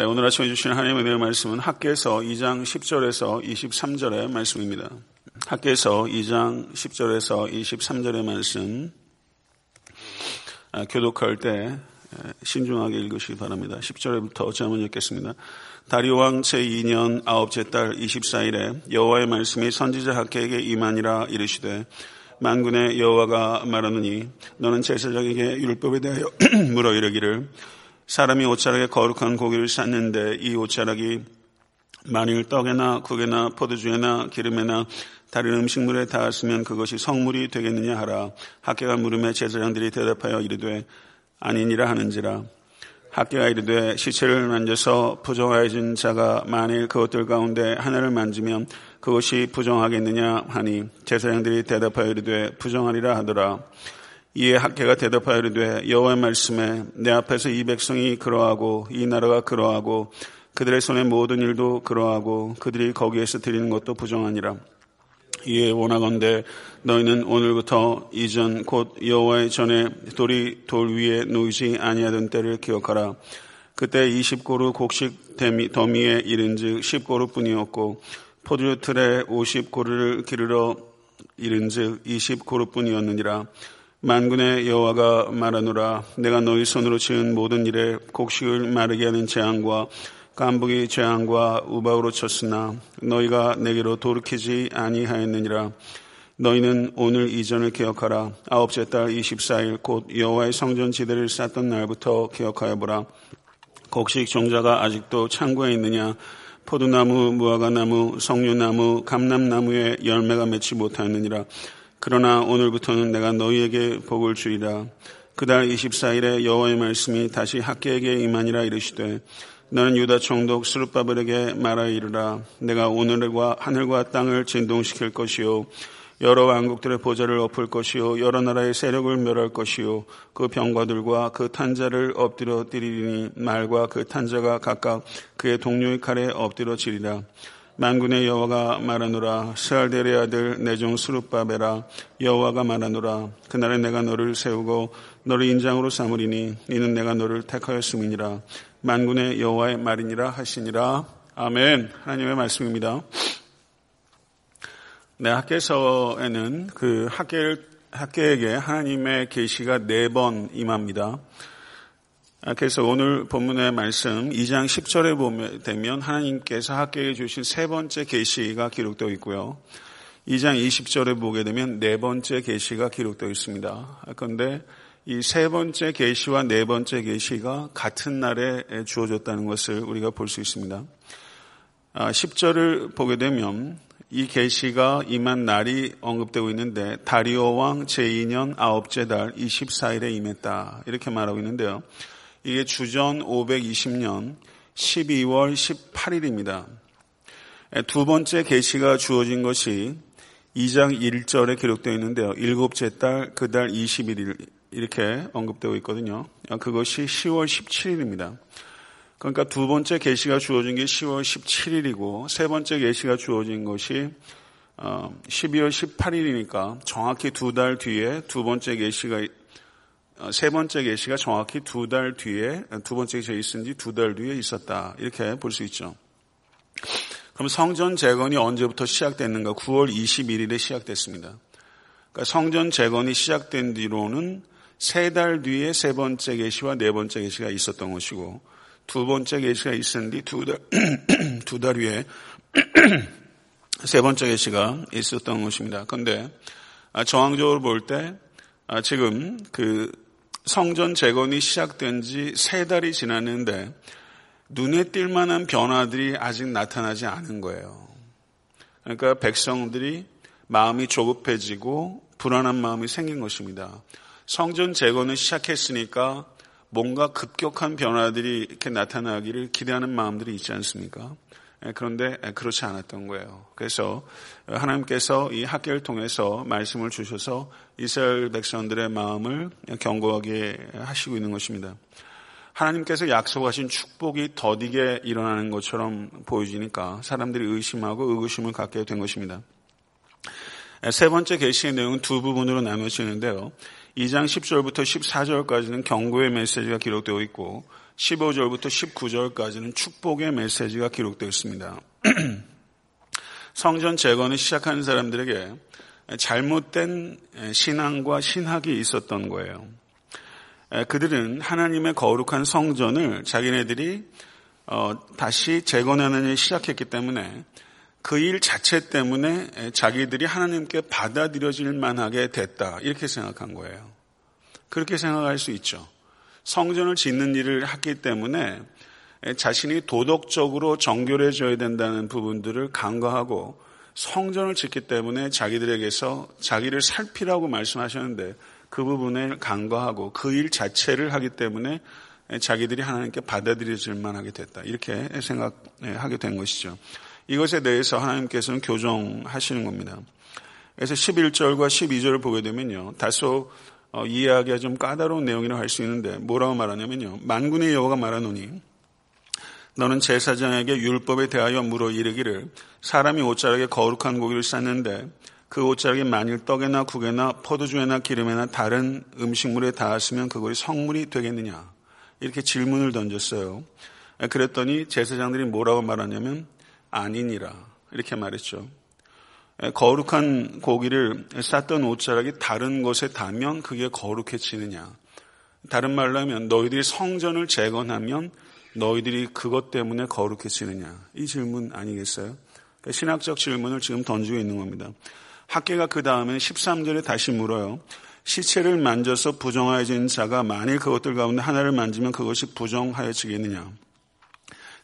네, 오늘 아침에 주신 하나님의 은혜의 말씀은 학계에서 2장 10절에서 23절의 말씀입니다. 학계에서 2장 10절에서 23절의 말씀 아, 교독할 때 신중하게 읽으시기 바랍니다. 10절부터 제가 먼저 읽겠습니다. 다리오 왕 제2년 아홉째 달 24일에 여호와의 말씀이 선지자 학계에게 임하니라 이르시되 만군의 여호와가 말하느니 너는 제사장에게 율법에 대하여 물어 이르기를 사람이 옷자락에 거룩한 고기를 쌌는데 이 옷자락이 만일 떡에나 국에나 포도주에나 기름에나 다른 음식물에 닿았으면 그것이 성물이 되겠느냐 하라. 학계가 물음에 제사장들이 대답하여 이르되 아니니라 하는지라. 학계가 이르되 시체를 만져서 부정하여진 자가 만일 그것들 가운데 하나를 만지면 그것이 부정하겠느냐 하니 제사장들이 대답하여 이르되 부정하리라 하더라. 이에 학계가 대답하여 이르되 여호와의 말씀에 내 앞에서 이 백성이 그러하고 이 나라가 그러하고 그들의 손의 모든 일도 그러하고 그들이 거기에서 드리는 것도 부정하니라. 이에 원하건대 너희는 오늘부터 이전 곧 여호와의 전에 돌이 돌 위에 놓이지 아니하던 때를 기억하라. 그때 20고루 곡식 더미에 이른즉 10고루뿐이었고 포도주 틀에 50고루를 기르러 이른즉 20고루뿐이었느니라. 만군의 여호와가 말하노라 내가 너희 손으로 지은 모든 일에 곡식을 마르게 하는 재앙과 깐북이 재앙과 우박으로 쳤으나 너희가 내게로 돌이키지 아니하였느니라. 너희는 오늘 이전을 기억하라. 아홉째 달 24일 곧 여호와의 성전 지대를 쌓던 날부터 기억하여 보라. 곡식 종자가 아직도 창고에 있느냐? 포도나무, 무화과나무, 석류나무, 감람나무에 열매가 맺지 못하였느니라 그러나 오늘부터는 내가 너희에게 복을 주리라. 그달 24일에 여호와의 말씀이 다시 학계에게 임하니라 이르시되 너는 유다 총독 스룹바벨에게 말하 이르라. 내가 오늘과 하늘과 땅을 진동시킬 것이요. 여러 왕국들의 보좌를 엎을 것이요. 여러 나라의 세력을 멸할 것이요. 그 병과들과 그 탄자를 엎드려 뛰리니 말과 그 탄자가 각각 그의 동료의 칼에 엎드려 지리라. 만군의 여호와가 말하노라. 스알데레 아들 내종 수룹바베라. 여호와가 말하노라. 그날에 내가 너를 세우고 너를 인장으로 삼으리니 이는 내가 너를 택하였음이니라. 만군의 여호와의 말이니라 하시니라. 아멘. 하나님의 말씀입니다. 네 학계서에는 그 학계를 학계에게 하나님의 계시가 네 번 임합니다. 아, 그래서 오늘 본문의 말씀 2장 10절에 보면 되면 하나님께서 학계에 주신 세 번째 계시가 기록되어 있고요. 2장 20절에 보게 되면 네 번째 계시가 기록되어 있습니다. 아, 그런데 이 세 번째 계시와 네 번째 계시가 같은 날에 주어졌다는 것을 우리가 볼 수 있습니다. 10절을 아, 보게 되면 이 계시가 임한 날이 언급되고 있는데 다리오 왕 제2년 아홉째 달 24일에 임했다 이렇게 말하고 있는데요. 이게 주전 520년 12월 18일입니다. 두 번째 계시가 주어진 것이 2장 1절에 기록되어 있는데요. 일곱째 달, 그 달 21일 이렇게 언급되어 있거든요. 그것이 10월 17일입니다. 그러니까 두 번째 계시가 주어진 게 10월 17일이고 세 번째 계시가 주어진 것이 12월 어, 18일이니까 정확히 두 달 뒤에 두 번째 계시가 어, 세 번째 계시가 정확히 두 달 뒤에 두 번째 계시가 있은 지 두 달 뒤에 있었다. 이렇게 볼 수 있죠. 그럼 성전 재건이 언제부터 시작됐는가? 9월 21일에 시작됐습니다. 그러니까 성전 재건이 시작된 뒤로는 세 달 뒤에 세 번째 계시와 네 번째 계시가 있었던 것이고 두 번째 계시가 있은 뒤 두 달, 두달 위에 세 번째 계시가 있었던 것입니다. 그런데 아, 정황적으로 볼때 아, 지금 그 성전 재건이 시작된 지 세 달이 지났는데 눈에 띌 만한 변화들이 아직 나타나지 않은 거예요. 그러니까 백성들이 마음이 조급해지고 불안한 마음이 생긴 것입니다. 성전 재건을 시작했으니까 뭔가 급격한 변화들이 이렇게 나타나기를 기대하는 마음들이 있지 않습니까? 예, 그런데 그렇지 않았던 거예요. 그래서 하나님께서 이 학계를 통해서 말씀을 주셔서 이스라엘 백성들의 마음을 견고하게 하시고 있는 것입니다. 하나님께서 약속하신 축복이 더디게 일어나는 것처럼 보여지니까 사람들이 의심하고 의구심을 갖게 된 것입니다. 예, 세 번째 계시의 내용은 두 부분으로 나눠지는데요. 2장 10절부터 14절까지는 경고의 메시지가 기록되어 있고 15절부터 19절까지는 축복의 메시지가 기록되어 있습니다. 성전 재건을 시작하는 사람들에게 잘못된 신앙과 신학이 있었던 거예요. 그들은 하나님의 거룩한 성전을 자기네들이 어, 다시 재건하는 일을 시작했기 때문에 그 일 자체 때문에 자기들이 하나님께 받아들여질 만하게 됐다. 이렇게 생각한 거예요. 그렇게 생각할 수 있죠. 성전을 짓는 일을 했기 때문에 자신이 도덕적으로 정결해져야 된다는 부분들을 간과하고 성전을 짓기 때문에 자기들에게서 자기를 살피라고 말씀하셨는데 그 부분을 간과하고 그 일 자체를 하기 때문에 자기들이 하나님께 받아들여질 만하게 됐다. 이렇게 생각하게 된 것이죠. 이것에 대해서 하나님께서는 교정하시는 겁니다. 그래서 11절과 12절을 보게 되면요. 다소 어, 이해하기가 좀 까다로운 내용이라고 할 수 있는데 뭐라고 말하냐면요. 만군의 여호가 말하노니 너는 제사장에게 율법에 대하여 물어 이르기를 사람이 옷자락에 거룩한 고기를 쌌는데 그 옷자락이 만일 떡에나 국에나 포도주에나 기름에나 다른 음식물에 닿았으면 그것이 성물이 되겠느냐 이렇게 질문을 던졌어요. 그랬더니 제사장들이 뭐라고 말하냐면 아니니라 이렇게 말했죠. 거룩한 고기를 쌌던 옷자락이 다른 것에 닿으면 그게 거룩해지느냐. 다른 말로 하면 너희들이 성전을 재건하면 너희들이 그것 때문에 거룩해지느냐. 이 질문 아니겠어요? 그러니까 신학적 질문을 지금 던지고 있는 겁니다. 학계가 그 다음에 13절에 다시 물어요. 시체를 만져서 부정하여진 자가 만일 그것들 가운데 하나를 만지면 그것이 부정하여지겠느냐.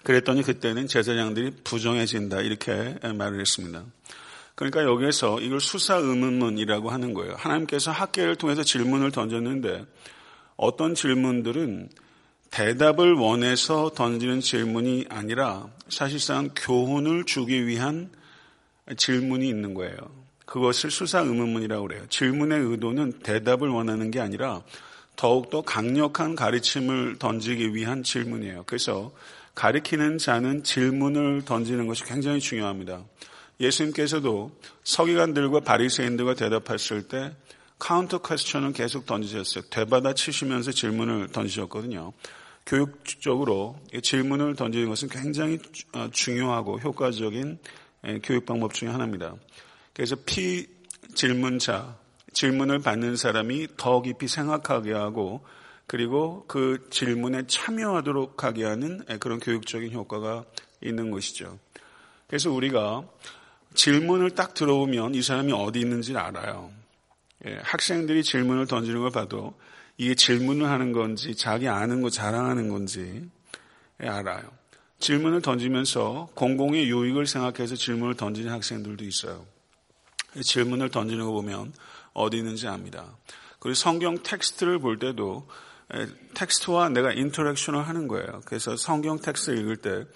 그랬더니 그때는 제사장들이 부정해진다 이렇게 말을 했습니다. 그러니까 여기에서 이걸 수사 의문문이라고 하는 거예요. 하나님께서 학계를 통해서 질문을 던졌는데 어떤 질문들은 대답을 원해서 던지는 질문이 아니라 사실상 교훈을 주기 위한 질문이 있는 거예요. 그것을 수사 의문문이라고 그래요. 질문의 의도는 대답을 원하는 게 아니라 더욱더 강력한 가르침을 던지기 위한 질문이에요. 그래서 가르키는 자는 질문을 던지는 것이 굉장히 중요합니다. 예수님께서도 서기관들과 바리새인들과 대답했을 때 counter question을 계속 던지셨어요. 되받아 치시면서 질문을 던지셨거든요. 교육적으로 질문을 던지는 것은 굉장히 어, 중요하고 효과적인 교육 방법 중의 하나입니다. 그래서 피 질문자, 질문을 받는 사람이 더 깊이 생각하게 하고 그리고 그 질문에 참여하도록 하게 하는 그런 교육적인 효과가 있는 것이죠. 그래서 우리가 질문을 딱 들어오면 이 사람이 어디 있는지 알아요. 예, 학생들이 질문을 던지는 걸 봐도 이게 질문을 하는 건지 자기 아는 거 자랑하는 건지 예, 알아요. 질문을 던지면서 공공의 유익을 생각해서 질문을 던지는 학생들도 있어요. 질문을 던지는 거 보면 어디 있는지 압니다. 그리고 성경 텍스트를 볼 때도 예, 텍스트와 내가 interaction을 하는 거예요. 그래서 성경 텍스트 읽을 때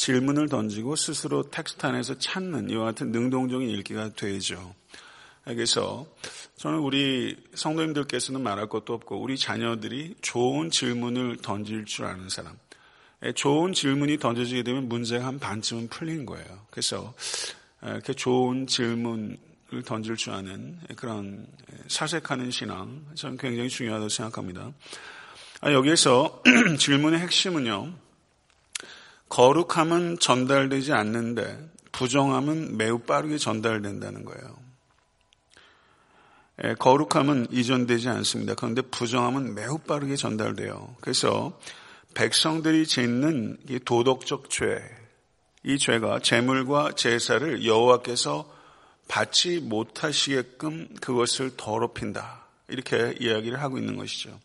질문을 던지고 스스로 텍스트 안에서 찾는 이와 같은 능동적인 읽기가 되죠. 그래서 저는 우리 성도님들께서는 말할 것도 없고 우리 자녀들이 좋은 질문을 던질 줄 아는 사람. 예, 좋은 질문이 던져지게 되면 문제가 한 반쯤은 풀린 거예요. 그래서 이렇게 좋은 질문을 던질 줄 아는 그런 사색하는 신앙 저는 굉장히 중요하다고 생각합니다. 아, 여기에서 질문의 핵심은요. 거룩함은 전달되지 않는데 부정함은 매우 빠르게 전달된다는 거예요. 예, 거룩함은 이전되지 않습니다. 그런데 부정함은 매우 빠르게 전달돼요. 그래서 백성들이 짓는 이 도덕적 죄, 이 죄가 재물과 제사를 여호와께서 받지 못하시게끔 그것을 더럽힌다. 이렇게 이야기를 하고 있는 것이죠.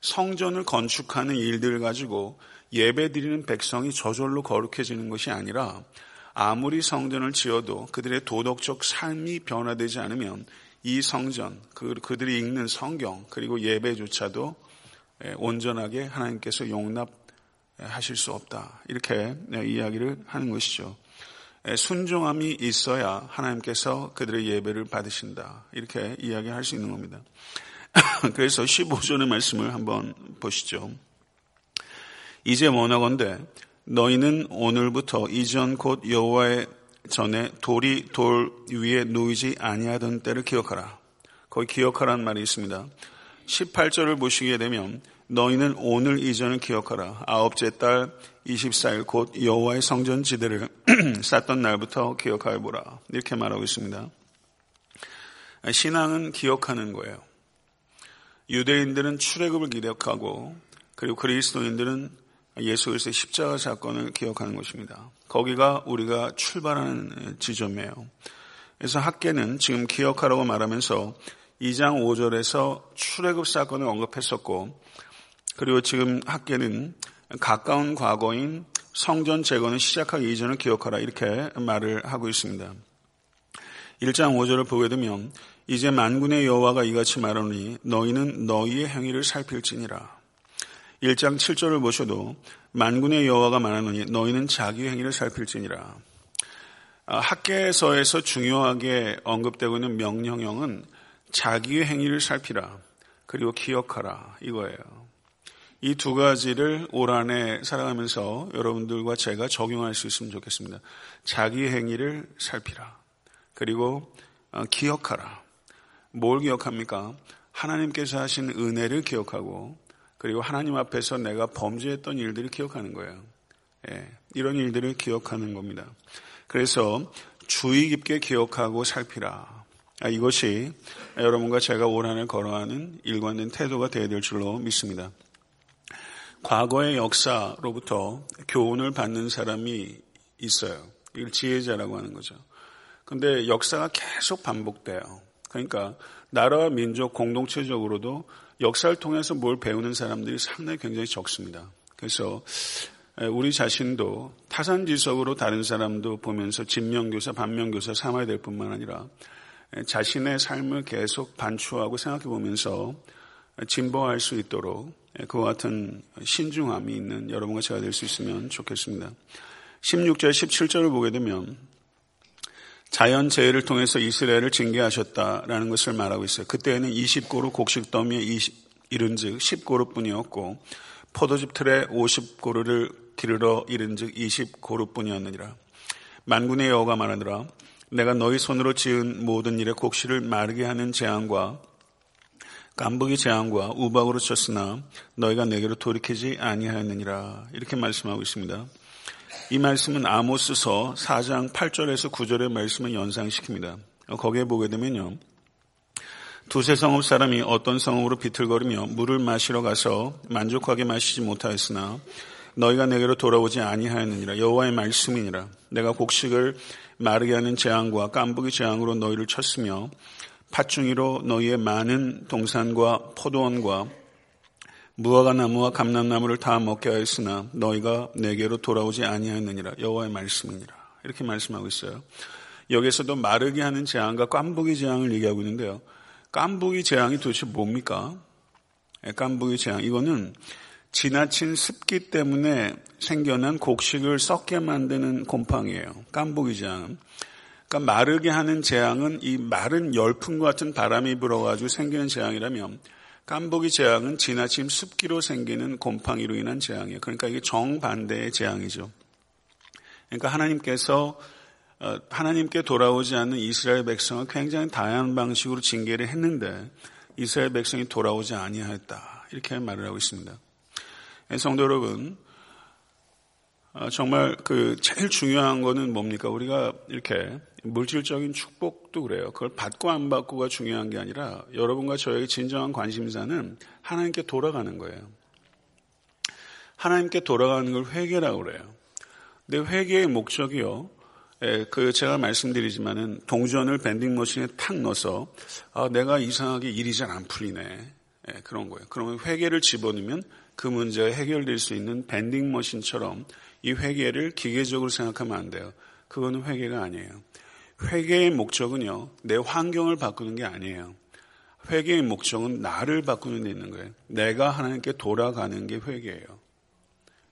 성전을 건축하는 일들 가지고 예배 드리는 백성이 저절로 거룩해지는 것이 아니라 아무리 성전을 지어도 그들의 도덕적 삶이 변화되지 않으면 이 성전, 그, 그들이 읽는 성경, 그리고 예배조차도 온전하게 하나님께서 용납하실 수 없다. 이렇게 이야기를 하는 것이죠. 순종함이 있어야 하나님께서 그들의 예배를 받으신다. 이렇게 이야기할 수 있는 겁니다. 그래서 15절의 말씀을 한번 보시죠. 이제 원하건대 너희는 오늘부터 이전 곧 여호와의 전에 돌이 돌 위에 놓이지 아니하던 때를 기억하라. 거기 기억하라는 말이 있습니다. 18절을 보시게 되면 너희는 오늘 이전을 기억하라. 아홉째 달 24일 곧 여호와의 성전 지대를 쌓던 날부터 기억하여 보라. 이렇게 말하고 있습니다. 신앙은 기억하는 거예요. 유대인들은 출애굽을 기억하고 그리고 그리스도인들은 예수 그리스도의 십자가 사건을 기억하는 것입니다. 거기가 우리가 출발하는 지점이에요. 그래서 학계는 지금 기억하라고 말하면서 2장 5절에서 출애굽 사건을 언급했었고 그리고 지금 학계는 가까운 과거인 성전 재건을 시작하기 이전을 기억하라 이렇게 말을 하고 있습니다. 1장 5절을 보게 되면 이제 만군의 여호와가 이같이 말하니 너희는 너희의 행위를 살필지니라. 1장 7절을 보셔도 만군의 여호와가 말하노니 너희는 자기 행위를 살필지니라. 아, 학계서에서 중요하게 언급되고 있는 명령형은 자기의 행위를 살피라 그리고 기억하라 이거예요. 이 두 가지를 올 한해 살아가면서 여러분들과 제가 적용할 수 있으면 좋겠습니다. 자기 행위를 살피라 그리고 어, 기억하라. 뭘 기억합니까? 하나님께서 하신 은혜를 기억하고 그리고 하나님 앞에서 내가 범죄했던 일들을 기억하는 거예요. 예, 이런 일들을 기억하는 겁니다. 그래서 주의 깊게 기억하고 살피라. 아, 이것이 여러분과 제가 올 한해 걸어가는 일관된 태도가 되어야 될 줄로 믿습니다. 과거의 역사로부터 교훈을 받는 사람이 있어요. 이걸 지혜자라고 하는 거죠. 근데 역사가 계속 반복돼요. 그러니까 나라와 민족 공동체적으로도 역사를 통해서 뭘 배우는 사람들이 상당히 굉장히 적습니다. 그래서 우리 자신도 타산지석으로 다른 사람도 보면서 진명교사, 반면교사 삼아야 될 뿐만 아니라 자신의 삶을 계속 반추하고 생각해 보면서 진보할 수 있도록 그와 같은 신중함이 있는 여러분과 제가 될 수 있으면 좋겠습니다. 16절, 17절을 보게 되면 자연 재해를 통해서 이스라엘을 징계하셨다라는 것을 말하고 있어요. 그때에는 20고루 곡식 더미에 20, 이른 즉 10고루뿐이었고 포도즙 틀에 50고루를 기르러 이른 즉 20고루뿐이었느니라. 만군의 여호가 말하더라. 내가 너희 손으로 지은 모든 일에 곡식을 마르게 하는 재앙과 깐부기 재앙과 우박으로 쳤으나 너희가 내게로 돌이키지 아니하였느니라. 이렇게 말씀하고 있습니다. 이 말씀은 아모스서 4장 8절에서 9절의 말씀을 연상시킵니다. 거기에 보게 되면요. 두세 성읍 사람이 어떤 성읍으로 비틀거리며 물을 마시러 가서 만족하게 마시지 못하였으나 너희가 내게로 돌아오지 아니하였느니라 여호와의 말씀이니라 내가 곡식을 마르게 하는 재앙과 깐부기 재앙으로 너희를 쳤으며 팥중이로 너희의 많은 동산과 포도원과 무화과 나무와 감람나무를 다 먹게 하였으나 너희가 내게로 돌아오지 아니하였느니라 여호와의 말씀이니라 이렇게 말씀하고 있어요. 여기서도 마르게 하는 재앙과 깐부기 재앙을 얘기하고 있는데요. 깐부기 재앙이 도대체 뭡니까? 예, 깐부기 재앙 이거는 지나친 습기 때문에 생겨난 곡식을 썩게 만드는 곰팡이에요. 깐부기 재앙. 그러니까 마르게 하는 재앙은 이 마른 열풍과 같은 바람이 불어가지고 생기는 재앙이라면 깐보기 재앙은 지나침 습기로 생기는 곰팡이로 인한 재앙이에요. 그러니까 이게 정반대의 재앙이죠. 그러니까 하나님께서 어, 하나님께 돌아오지 않는 이스라엘 백성을 굉장히 다양한 방식으로 징계를 했는데 이스라엘 백성이 돌아오지 아니하였다. 이렇게 말을 하고 있습니다. 예, 성도 여러분, 어, 정말 그 제일 중요한 거는 뭡니까? 우리가 이렇게 물질적인 축복도 그래요. 그걸 받고 안 받고가 중요한 게 아니라 여러분과 저에게 진정한 관심사는 하나님께 돌아가는 거예요. 하나님께 돌아가는 걸 회개라고 그래요. 근데 회개의 목적이요. 예, 그 제가 말씀드리지만은 동전을 밴딩 머신에 탁 넣어서 아, 내가 이상하게 일이 잘 안 풀리네. 예, 그런 거예요. 그러면 회개를 집어넣으면 그 문제가 해결될 수 있는 밴딩 머신처럼 이 회개를 기계적으로 생각하면 안 돼요. 그거는 회개가 아니에요. 회개의 목적은요, 내 환경을 바꾸는 게 아니에요. 회개의 목적은 나를 바꾸는 데 있는 거예요. 내가 하나님께 돌아가는 게 회개예요.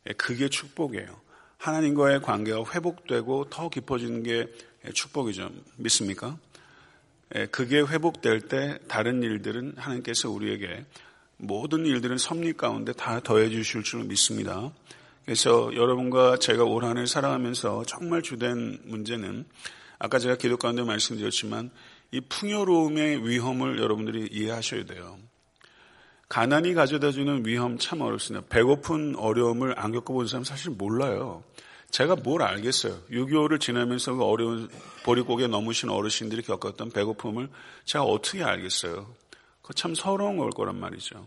예, 그게 축복이에요. 하나님과의 관계가 회복되고 더 깊어지는 게 축복이죠. 믿습니까? 예, 그게 회복될 때 다른 일들은 하나님께서 우리에게 모든 일들은 섭리 가운데 다 더해 주실 줄 믿습니다. 그래서 여러분과 제가 올 한해 살아가면서 정말 주된 문제는 아까 제가 기도 가운데 말씀드렸지만 이 풍요로움의 위험을 여러분들이 이해하셔야 돼요. 가난이 가져다주는 위험 참 어렵습니다. 배고픈 어려움을 안 겪어본 사람 사실 몰라요. 제가 뭘 알겠어요. 6.25를 지나면서 그 어려운 보릿고개 넘으신 어르신들이 겪었던 배고픔을 제가 어떻게 알겠어요. 그참 서러운 걸 거란 말이죠.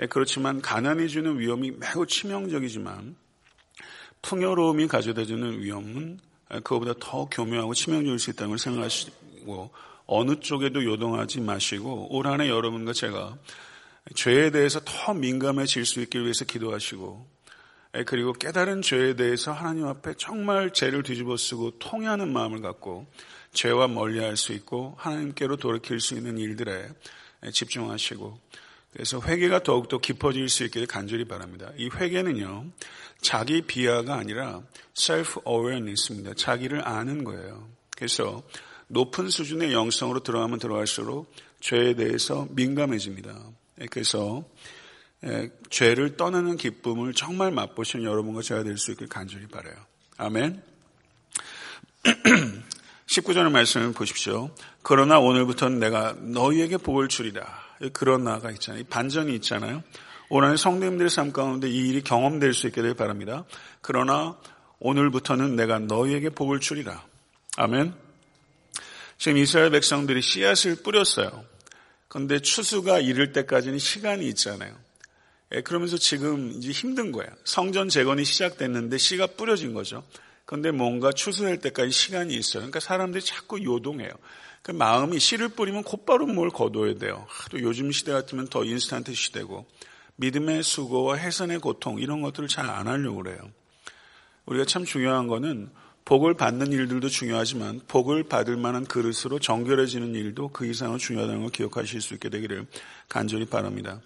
예, 그렇지만 가난이 주는 위험이 매우 치명적이지만 풍요로움이 가져다주는 위험은 그거보다 더 교묘하고 치명적일 수 있다는 걸 생각하시고 어느 쪽에도 요동하지 마시고 올 한해 여러분과 제가 죄에 대해서 더 민감해질 수 있기 위해서 기도하시고 그리고 깨달은 죄에 대해서 하나님 앞에 정말 죄를 뒤집어 쓰고 통회하는 마음을 갖고 죄와 멀리할 수 있고 하나님께로 돌이킬 수 있는 일들에 집중하시고 그래서 회개가 더욱더 깊어질 수 있기를 간절히 바랍니다. 이 회개는요 자기 비하가 아니라 self awareness입니다. 자기를 아는 거예요. 그래서 높은 수준의 영성으로 들어가면 들어갈수록 죄에 대해서 민감해집니다. 예, 그래서 예, 죄를 떠나는 기쁨을 정말 맛보시는 여러분과 제가 될 수 있길 간절히 바라요. 아멘. 19절의 말씀을 보십시오. 그러나 오늘부터는 내가 너희에게 복을 주리라. 그러나가 있잖아요. 반전이 있잖아요. 오늘 성도님들의 삶 가운데 이 일이 경험될 수 있게 되길 바랍니다. 그러나 오늘부터는 내가 너희에게 복을 주리라. 아멘. 지금 이스라엘 백성들이 씨앗을 뿌렸어요. 그런데 추수가 이를 때까지는 시간이 있잖아요. 예, 그러면서 지금 이제 힘든 거예요. 성전 재건이 시작됐는데 씨가 뿌려진 거죠. 그런데 뭔가 추수될 때까지 시간이 있어요. 그러니까 사람들이 자꾸 요동해요. 그 마음이 씨를 뿌리면 곧바로 뭘 거둬야 돼요. 또 요즘 시대 같으면 더 인스턴트 시대고 믿음의 수고와 해선의 고통 이런 것들을 잘 안 하려고 그래요. 우리가 참 중요한 거는 복을 받는 일들도 중요하지만 복을 받을 만한 그릇으로 정결해지는 일도 그 이상으로 중요하다는 걸 기억하실 수 있게 되기를 간절히 바랍니다.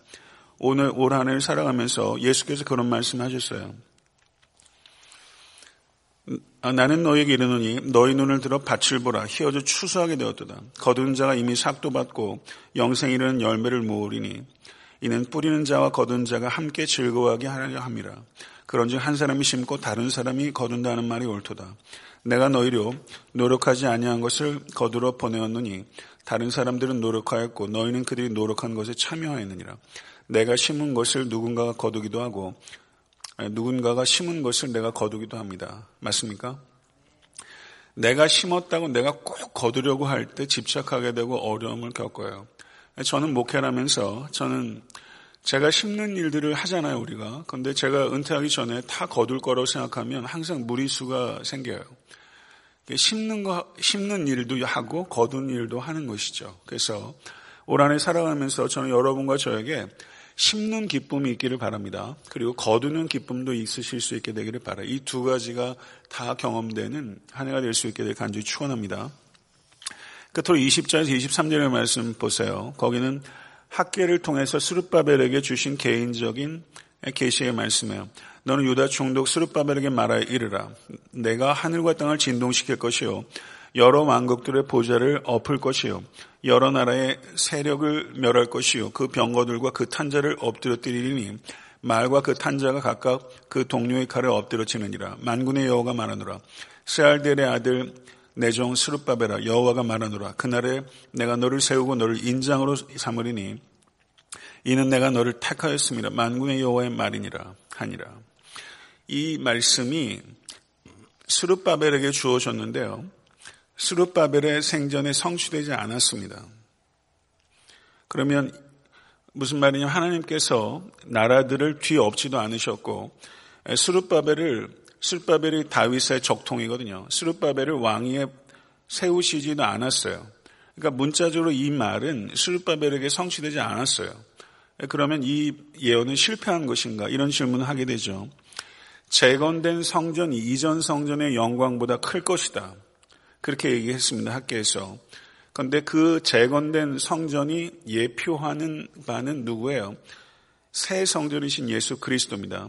오늘 올 한 해를 살아가면서 예수께서 그런 말씀 하셨어요. 아, 나는 너에게 이르노니 너희 눈을 들어 밭을 보라 희어져 추수하게 되었도다. 거둔 자가 이미 삭도 받고 영생 이르는 열매를 모으리니 이는 뿌리는 자와 거둔 자가 함께 즐거워하게 하려 함이라. 그런즉 한 사람이 심고 다른 사람이 거둔다는 말이 옳도다. 내가 너희로 노력하지 아니한 것을 거두러 보내었느니 다른 사람들은 노력하였고 너희는 그들이 노력한 것에 참여하였느니라. 내가 심은 것을 누군가가 거두기도 하고 누군가가 심은 것을 내가 거두기도 합니다. 맞습니까? 내가 심었다고 내가 꼭 거두려고 할 때 집착하게 되고 어려움을 겪어요. 저는 목회라면서 저는 제가 심는 일들을 하잖아요, 우리가. 근데 제가 은퇴하기 전에 다 거둘 거라고 생각하면 항상 무리수가 생겨요. 심는 거, 심는 일도 하고 거둔 일도 하는 것이죠. 그래서 올 한해 살아가면서 저는 여러분과 저에게 심는 기쁨이 있기를 바랍니다. 그리고 거두는 기쁨도 있으실 수 있게 되기를 바라. 이 두 가지가 다 경험되는 한 해가 될 수 있게 될 간절히 축원합니다. 끝으로 20절에서 23절의 말씀 보세요. 거기는 학계를 통해서 스룹바벨에게 주신 개인적인 계시의 말씀이에요. 너는 유다 총독 스룹바벨에게 말하여 이르라. 내가 하늘과 땅을 진동시킬 것이요. 여러 왕국들의 보좌를 엎을 것이요. 여러 나라의 세력을 멸할 것이요. 그 병거들과 그 탄자를 엎드려뜨리니 말과 그 탄자가 각각 그 동료의 칼을 엎드려치느니라. 만군의 여호가 말하노라. 스알델의 아들 내종 스룹바베라 여호와가 말하노라. 그날에 내가 너를 세우고 너를 인장으로 삼으리니 이는 내가 너를 택하였습니다. 만군의 여호와의 말이니라 하니라. 이 말씀이 스룹바벨에게 주어졌는데요. 스룹바벨의 생전에 성취되지 않았습니다. 그러면 무슨 말이냐면 하나님께서 나라들을 뒤엎지도 않으셨고 스룹바벨을 스룹바벨이 다윗의 적통이거든요. 스룹바벨을 왕위에 세우시지도 않았어요. 그러니까 문자적으로 이 말은 스룹바벨에게 성취되지 않았어요. 그러면 이 예언은 실패한 것인가? 이런 질문을 하게 되죠. 재건된 성전이 이전 성전의 영광보다 클 것이다. 그렇게 얘기했습니다. 학계에서. 그런데 그 재건된 성전이 예표하는 바는 누구예요? 새 성전이신 예수 그리스도입니다.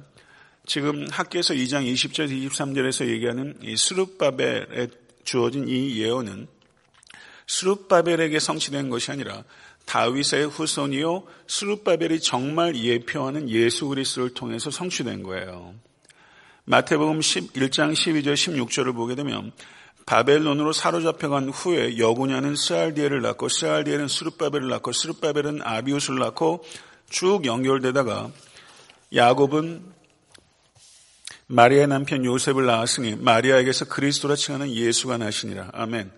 지금 학계에서 2장 20절 23절에서 얘기하는 이 스룹바벨에 주어진 이 예언은 스룹바벨에게 성취된 것이 아니라 다윗의 후손이요 스룹바벨이 정말 예표하는 예수 그리스도를 통해서 성취된 거예요. 마태복음 11장 12절 16절을 보게 되면 바벨론으로 사로잡혀간 후에 여구냐는 스알디엘을 낳고 스알디엘은 스룹바벨을 낳고 스룹바벨은 아비우스를 낳고 쭉 연결되다가 야곱은 마리아의 남편 요셉을 낳았으니 마리아에게서 그리스도라 칭하는 예수가 나시니라. 아멘.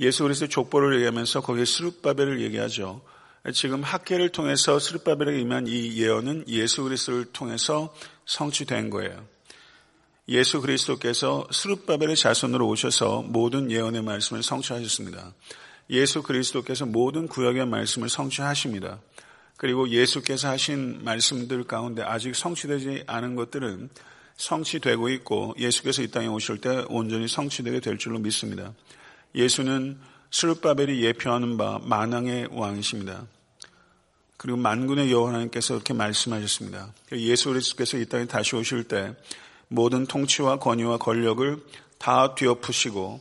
예수 그리스도의 족보를 얘기하면서 거기에 스룹바벨을 얘기하죠. 지금 학계를 통해서 스룹바벨에게 임한 이 예언은 예수 그리스도를 통해서 성취된 거예요. 예수 그리스도께서 스룹바벨의 자손으로 오셔서 모든 예언의 말씀을 성취하셨습니다. 예수 그리스도께서 모든 구역의 말씀을 성취하십니다. 그리고 예수께서 하신 말씀들 가운데 아직 성취되지 않은 것들은 성취되고 있고 예수께서 이 땅에 오실 때 온전히 성취되게 될 줄로 믿습니다. 예수는 스룹바벨이 예표하는 바 만왕의 왕이십니다. 그리고 만군의 여호와 하나님께서 이렇게 말씀하셨습니다. 예수 그리스도께서 이 땅에 다시 오실 때 모든 통치와 권위와 권력을 다 뒤엎으시고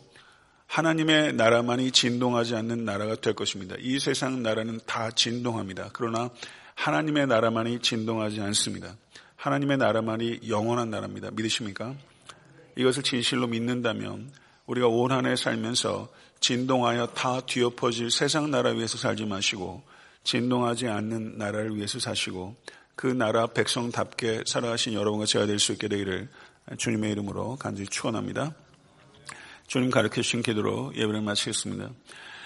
하나님의 나라만이 진동하지 않는 나라가 될 것입니다. 이 세상 나라는 다 진동합니다. 그러나 하나님의 나라만이 진동하지 않습니다. 하나님의 나라만이 영원한 나라입니다. 믿으십니까? 이것을 진실로 믿는다면 우리가 온한해 살면서 진동하여 다 뒤엎어질 세상 나라 위해서 살지 마시고 진동하지 않는 나라를 위해서 사시고 그 나라 백성답게 살아가신 여러분과 제가 될 수 있게 되기를 주님의 이름으로 간절히 축원합니다. 주님 가르쳐 주신 기도로 예배를 마치겠습니다.